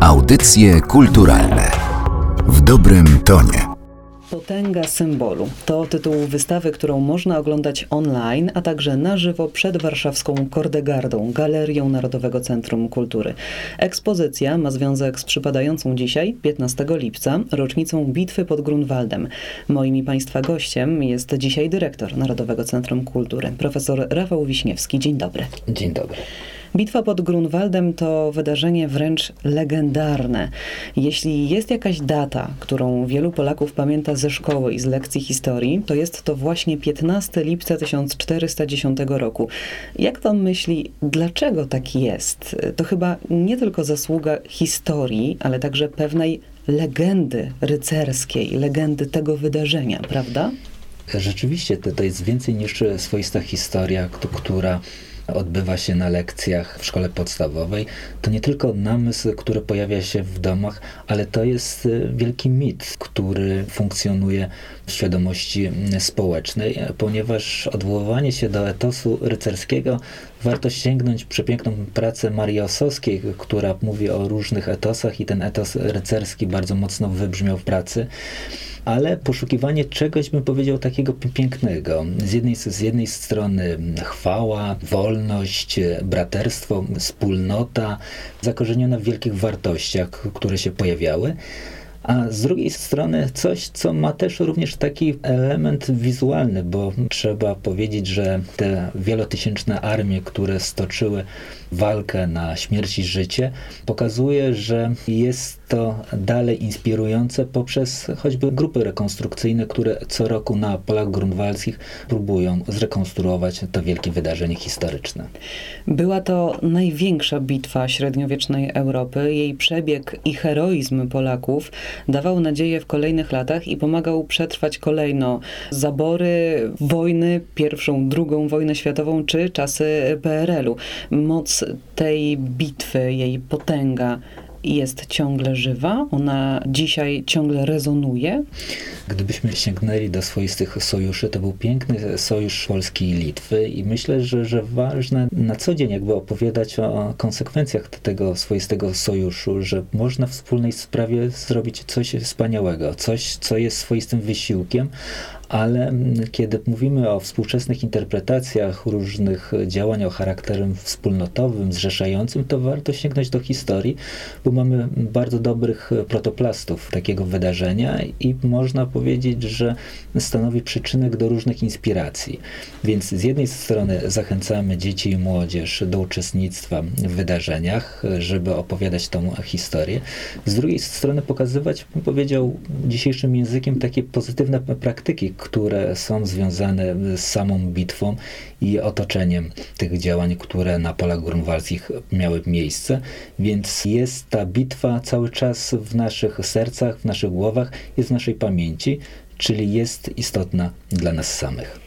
Audycje kulturalne w dobrym tonie. Potęga symbolu to tytuł wystawy, którą można oglądać online, a także na żywo przed warszawską Kordegardą, Galerią Narodowego Centrum Kultury. Ekspozycja ma związek z przypadającą dzisiaj, 15 lipca, rocznicą bitwy pod Grunwaldem. Moim i Państwa gościem jest dzisiaj dyrektor Narodowego Centrum Kultury, profesor Rafał Wiśniewski. Dzień dobry. Dzień dobry. Bitwa pod Grunwaldem to wydarzenie wręcz legendarne. Jeśli jest jakaś data, którą wielu Polaków pamięta ze szkoły i z lekcji historii, to jest to właśnie 15 lipca 1410 roku. Jak pan myśli, dlaczego tak jest? To chyba nie tylko zasługa historii, ale także pewnej legendy rycerskiej, legendy tego wydarzenia, prawda? Rzeczywiście to, to jest więcej niż swoista historia, która odbywa się na lekcjach w szkole podstawowej, to nie tylko namysł, który pojawia się w domach, ale to jest y, wielki mit, który funkcjonuje w świadomości mm, społecznej, ponieważ odwoływanie się do etosu rycerskiego warto sięgnąć przepiękną pracę Marii Osowskiej, która mówi o różnych etosach i ten etos rycerski bardzo mocno wybrzmiał w pracy ale poszukiwanie czegoś, bym powiedział, takiego pięknego. Z jednej, z jednej strony chwała, wolność, braterstwo, wspólnota, zakorzeniona w wielkich wartościach, które się pojawiały a z drugiej strony coś, co ma też również taki element wizualny, bo trzeba powiedzieć, że te wielotysięczne armie, które stoczyły walkę na śmierć i życie, pokazuje, że jest to dalej inspirujące poprzez choćby grupy rekonstrukcyjne, które co roku na polach grunwaldzkich próbują zrekonstruować to wielkie wydarzenie historyczne. Była to największa bitwa średniowiecznej Europy. Jej przebieg i heroizm Polaków dawał nadzieję w kolejnych latach i pomagał przetrwać kolejno zabory, wojny, pierwszą, drugą wojnę światową czy czasy PRL-u. Moc tej bitwy, jej potęga jest ciągle żywa, ona dzisiaj ciągle rezonuje. Gdybyśmy sięgnęli do swoistych sojuszy, to był piękny sojusz Polski i Litwy i myślę, że, że ważne na co dzień jakby opowiadać o konsekwencjach tego swoistego sojuszu, że można w wspólnej sprawie zrobić coś wspaniałego, coś, co jest swoistym wysiłkiem, ale kiedy mówimy o współczesnych interpretacjach różnych działań o charakterze wspólnotowym, zrzeszającym, to warto sięgnąć do historii, bo mamy bardzo dobrych protoplastów takiego wydarzenia i można powiedzieć, że stanowi przyczynek do różnych inspiracji. Więc z jednej strony zachęcamy dzieci i młodzież do uczestnictwa w wydarzeniach, żeby opowiadać tą historię. Z drugiej strony pokazywać, bym powiedział dzisiejszym językiem, takie pozytywne praktyki, które są związane z samą bitwą i otoczeniem tych działań, które na polach grunwaldzkich miały miejsce. Więc jest ta bitwa cały czas w naszych sercach, w naszych głowach, jest w naszej pamięci, czyli jest istotna dla nas samych.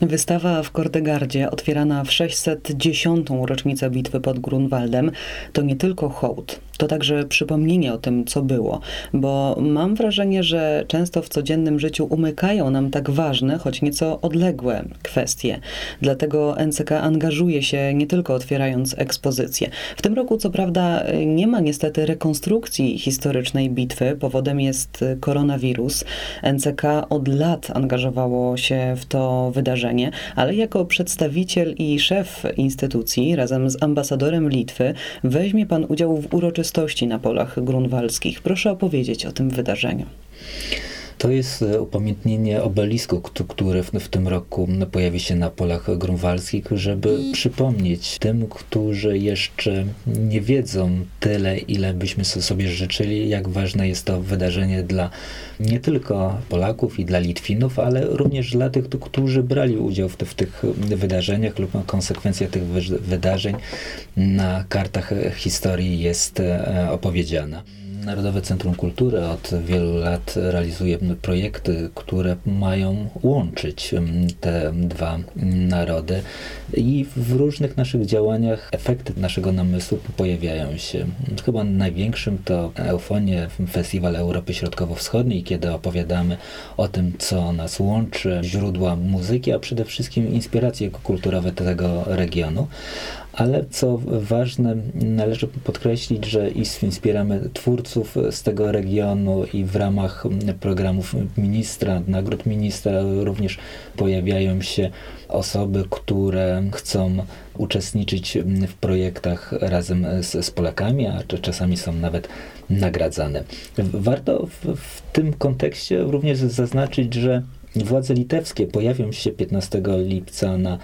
Wystawa w Kordegardzie, otwierana w 610. rocznicę bitwy pod Grunwaldem, to nie tylko hołd, to także przypomnienie o tym, co było, bo mam wrażenie, że często w codziennym życiu umykają nam tak ważne, choć nieco odległe kwestie. Dlatego NCK angażuje się nie tylko otwierając ekspozycję. W tym roku, co prawda, nie ma niestety rekonstrukcji historycznej bitwy. Powodem jest koronawirus. NCK od lat angażowało się w to wydarzenie, ale jako przedstawiciel i szef instytucji razem z ambasadorem Litwy weźmie pan udział w uroczystości uroczystości na polach grunwaldzkich. Proszę opowiedzieć o tym wydarzeniu. To jest e, upamiętnienie obelisku, który w, tym roku pojawi się na polach grunwaldzkich, żeby przypomnieć tym, którzy jeszcze nie wiedzą tyle, ile byśmy sobie życzyli, jak ważne jest to wydarzenie dla nie tylko Polaków i dla Litwinów, ale również dla tych, którzy brali udział w, w tych wydarzeniach lub konsekwencja tych wydarzeń na kartach historii jest e, opowiedziana. Narodowe Centrum Kultury od wielu lat realizuje projekty, które mają łączyć te dwa narody i w różnych naszych działaniach efekty naszego namysłu pojawiają się. Chyba największym to Eufonie, Festiwal Europy Środkowo-Wschodniej, kiedy opowiadamy o tym, co nas łączy, źródła muzyki, a przede wszystkim inspiracje kulturowe tego regionu ale co ważne, należy podkreślić, że wspieramy twórców z tego regionu i w ramach programów ministra, nagród ministra również pojawiają się osoby, które chcą uczestniczyć w projektach razem z, z Polakami, a czasami są nawet nagradzane. Warto w, w tym kontekście również zaznaczyć, że władze litewskie pojawią się 15 lipca na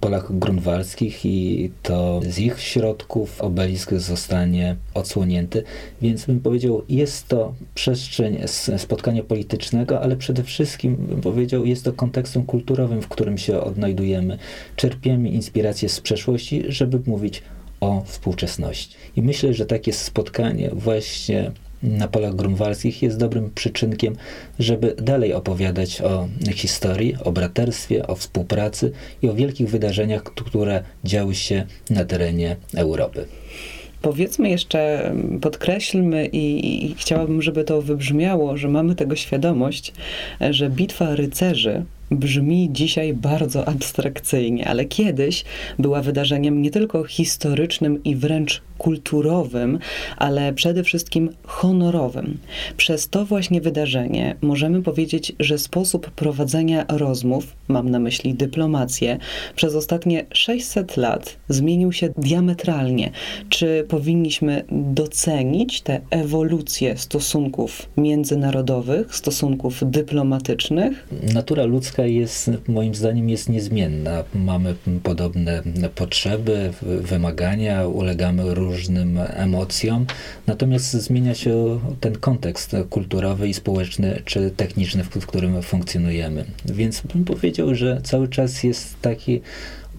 polach grunwaldzkich i to z ich środków obelisk zostanie odsłonięty. Więc bym powiedział, jest to przestrzeń spotkania politycznego, ale przede wszystkim bym powiedział, jest to kontekstem kulturowym, w którym się odnajdujemy. Czerpiemy inspiracje z przeszłości, żeby mówić o współczesności. I myślę, że takie spotkanie właśnie na polach grunwaldzkich jest dobrym przyczynkiem, żeby dalej opowiadać o historii, o braterstwie, o współpracy i o wielkich wydarzeniach, które działy się na terenie Europy. Powiedzmy jeszcze, podkreślmy i, i, chciałabym, żeby to wybrzmiało, że mamy tego świadomość, że bitwa rycerzy brzmi dzisiaj bardzo abstrakcyjnie, ale kiedyś była wydarzeniem nie tylko historycznym i wręcz kulturowym, ale przede wszystkim honorowym. Przez to właśnie wydarzenie możemy powiedzieć, że sposób prowadzenia rozmów, mam na myśli dyplomację, przez ostatnie 600 lat zmienił się diametralnie. Czy powinniśmy docenić tę ewolucję stosunków międzynarodowych, stosunków dyplomatycznych? Natura ludzka jest, moim zdaniem, jest niezmienna. Mamy podobne potrzeby, wymagania, ulegamy różnym różnym emocjom, natomiast zmienia się ten kontekst kulturowy i społeczny czy techniczny, w, którym funkcjonujemy. Więc bym powiedział, że cały czas jest taki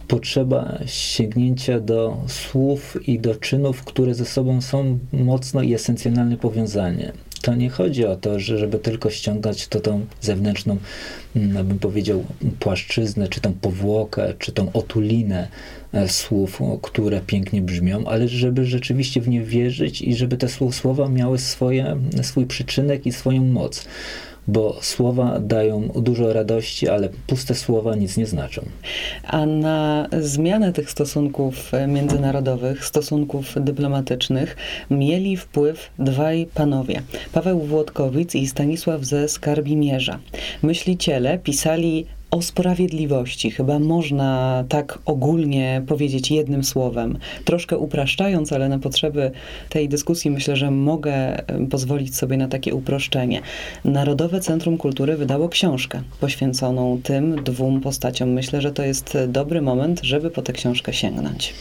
potrzeba sięgnięcia do słów i do czynów, które ze sobą są mocno i esencjonalnie powiązane. To nie chodzi o to, że żeby tylko ściągać to tą zewnętrzną, mm, bym powiedział, płaszczyznę, czy tą powłokę, czy tą otulinę e, słów, które pięknie brzmią, ale żeby rzeczywiście w nie wierzyć i żeby te słowa miały swoje, swój przyczynek i swoją moc bo słowa dają dużo radości, ale puste słowa nic nie znaczą. A na zmianę tych stosunków międzynarodowych, stosunków dyplomatycznych mieli wpływ dwaj panowie. Paweł Włodkowic i Stanisław ze Skarbimierza. Myśliciele pisali o sprawiedliwości. Chyba można tak ogólnie powiedzieć jednym słowem, troszkę upraszczając, ale na potrzeby tej dyskusji myślę, że mogę pozwolić sobie na takie uproszczenie. Narodowe Centrum Kultury wydało książkę poświęconą tym dwóm postaciom. Myślę, że to jest dobry moment, żeby po tę książkę sięgnąć.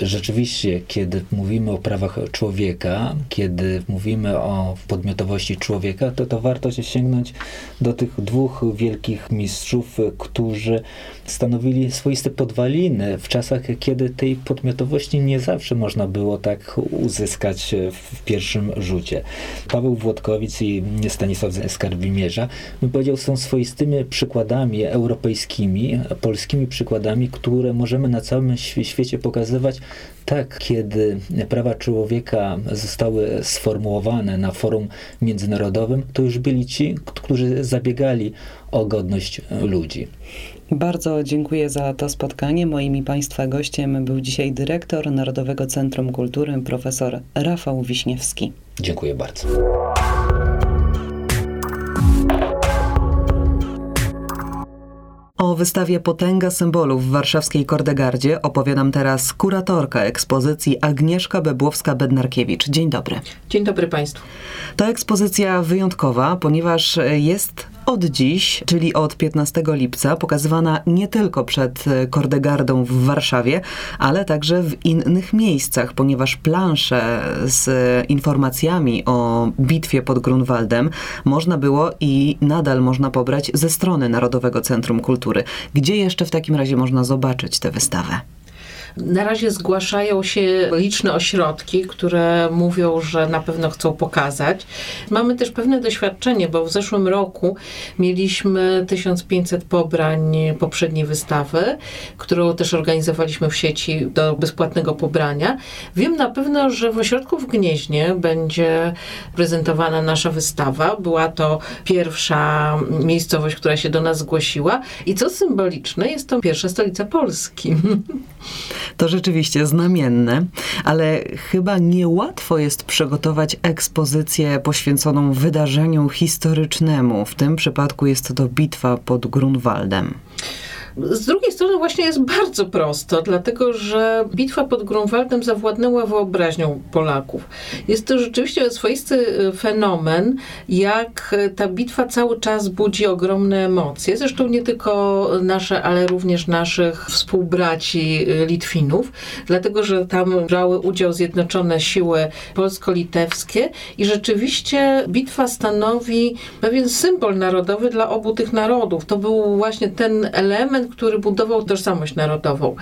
Rzeczywiście, kiedy mówimy o prawach człowieka, kiedy mówimy o podmiotowości człowieka, to to warto się sięgnąć do tych dwóch wielkich mistrzów, którzy stanowili swoiste podwaliny w czasach, kiedy tej podmiotowości nie zawsze można było tak uzyskać w pierwszym rzucie. Paweł Włodkowic i Stanisław Skarbimierza, bym powiedział, są swoistymi przykładami europejskimi, polskimi przykładami, które możemy na całym świecie pokazywać tak, kiedy prawa człowieka zostały sformułowane na forum międzynarodowym, to już byli ci, którzy zabiegali o godność ludzi. Bardzo dziękuję za to spotkanie. Moim i Państwa gościem był dzisiaj dyrektor Narodowego Centrum Kultury, profesor Rafał Wiśniewski. Dziękuję bardzo. O wystawie Potęga Symbolów w warszawskiej Kordegardzie opowiadam teraz kuratorka ekspozycji Agnieszka Bebłowska-Bednarkiewicz. Dzień dobry. Dzień dobry Państwu. To ekspozycja wyjątkowa, ponieważ jest od dziś, czyli od 15 lipca, pokazywana nie tylko przed Kordegardą w Warszawie, ale także w innych miejscach, ponieważ plansze z informacjami o bitwie pod Grunwaldem można było i nadal można pobrać ze strony Narodowego Centrum Kultury. Gdzie jeszcze w takim razie można zobaczyć tę wystawę? Na razie zgłaszają się liczne ośrodki, które mówią, że na pewno chcą pokazać. Mamy też pewne doświadczenie, bo w zeszłym roku mieliśmy 1500 pobrań poprzedniej wystawy, którą też organizowaliśmy w sieci do bezpłatnego pobrania. Wiem na pewno, że w ośrodku w Gnieźnie będzie prezentowana nasza wystawa. Była to pierwsza miejscowość, która się do nas zgłosiła i co symboliczne, jest to pierwsza stolica Polski. To rzeczywiście znamienne, ale chyba niełatwo jest przygotować ekspozycję poświęconą wydarzeniu historycznemu. W tym przypadku jest to bitwa pod Grunwaldem. Z drugiej strony właśnie jest bardzo prosto, dlatego że bitwa pod Grunwaldem zawładnęła wyobraźnią Polaków. Jest to rzeczywiście swoisty y, fenomen, jak ta bitwa cały czas budzi ogromne emocje. Zresztą nie tylko nasze, ale również naszych współbraci y, Litwinów, dlatego że tam brały udział zjednoczone siły polsko-litewskie i rzeczywiście bitwa stanowi pewien symbol narodowy dla obu tych narodów. To był właśnie ten element, który budował tożsamość narodową.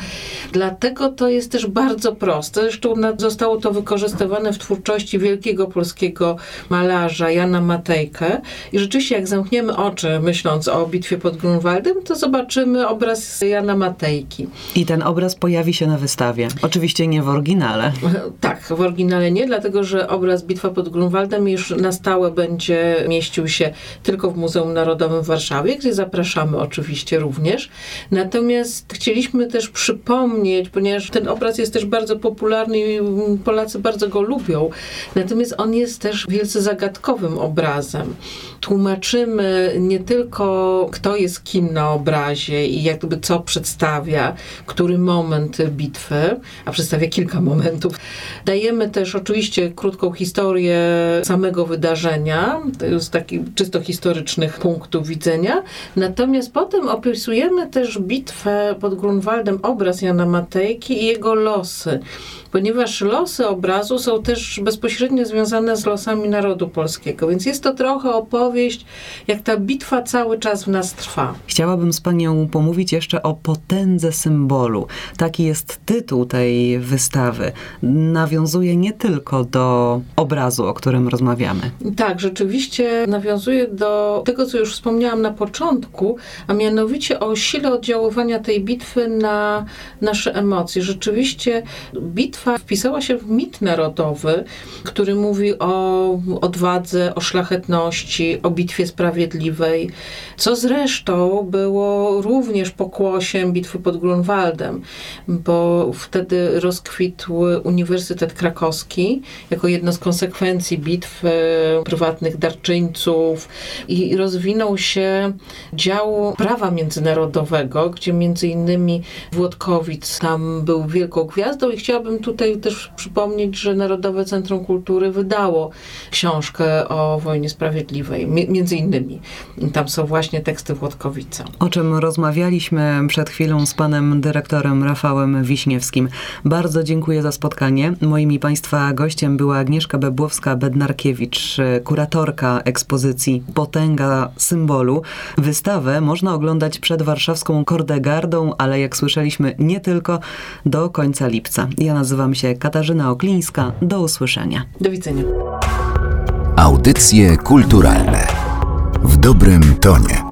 Dlatego to jest też bardzo proste. Zresztą zostało to wykorzystywane w twórczości wielkiego polskiego malarza Jana Matejkę. I rzeczywiście, jak zamkniemy oczy, myśląc o bitwie pod Grunwaldem, to zobaczymy obraz Jana Matejki. I ten obraz pojawi się na wystawie. Oczywiście nie w oryginale. Tak, w oryginale nie, dlatego że obraz Bitwa pod Grunwaldem już na stałe będzie mieścił się tylko w Muzeum Narodowym w Warszawie, gdzie zapraszamy oczywiście również. Natomiast chcieliśmy też przypomnieć, ponieważ ten obraz jest też bardzo popularny i Polacy bardzo go lubią, natomiast on jest też wielce zagadkowym obrazem. Tłumaczymy nie tylko, kto jest kim na obrazie i jakby co przedstawia, który moment bitwy, a przedstawia kilka momentów. Dajemy też oczywiście krótką historię samego wydarzenia, z takich czysto historycznych punktów widzenia, natomiast potem opisujemy też też bitwę pod Grunwaldem, obraz Jana Matejki i jego losy ponieważ losy obrazu są też bezpośrednio związane z losami narodu polskiego, więc jest to trochę opowieść, jak ta bitwa cały czas w nas trwa. Chciałabym z Panią pomówić jeszcze o potędze symbolu. Taki jest tytuł tej wystawy. Nawiązuje nie tylko do obrazu, o którym rozmawiamy. Tak, rzeczywiście nawiązuje do tego, co już wspomniałam na początku, a mianowicie o sile oddziaływania tej bitwy na nasze emocje. Rzeczywiście bitwa wpisała się w mit narodowy, który mówi o odwadze, o szlachetności, o bitwie sprawiedliwej, co zresztą było również pokłosiem bitwy pod Grunwaldem, bo wtedy rozkwitł Uniwersytet Krakowski jako jedno z konsekwencji bitw prywatnych darczyńców i rozwinął się dział prawa międzynarodowego, gdzie między innymi Włodkowic tam był wielką gwiazdą i chciałabym tu tutaj też przypomnieć, że Narodowe Centrum Kultury wydało książkę o wojnie sprawiedliwej, między innymi. Tam są właśnie teksty Włodkowica. O czym rozmawialiśmy przed chwilą z panem dyrektorem Rafałem Wiśniewskim. Bardzo dziękuję za spotkanie. Moim i państwa gościem była Agnieszka Bebłowska-Bednarkiewicz, kuratorka ekspozycji Potęga Symbolu. Wystawę można oglądać przed warszawską Kordegardą, ale jak słyszeliśmy nie tylko do końca lipca. Ja nazywam Nazywam się Katarzyna Oklińska. Do usłyszenia. Do widzenia. Audycje kulturalne w dobrym tonie.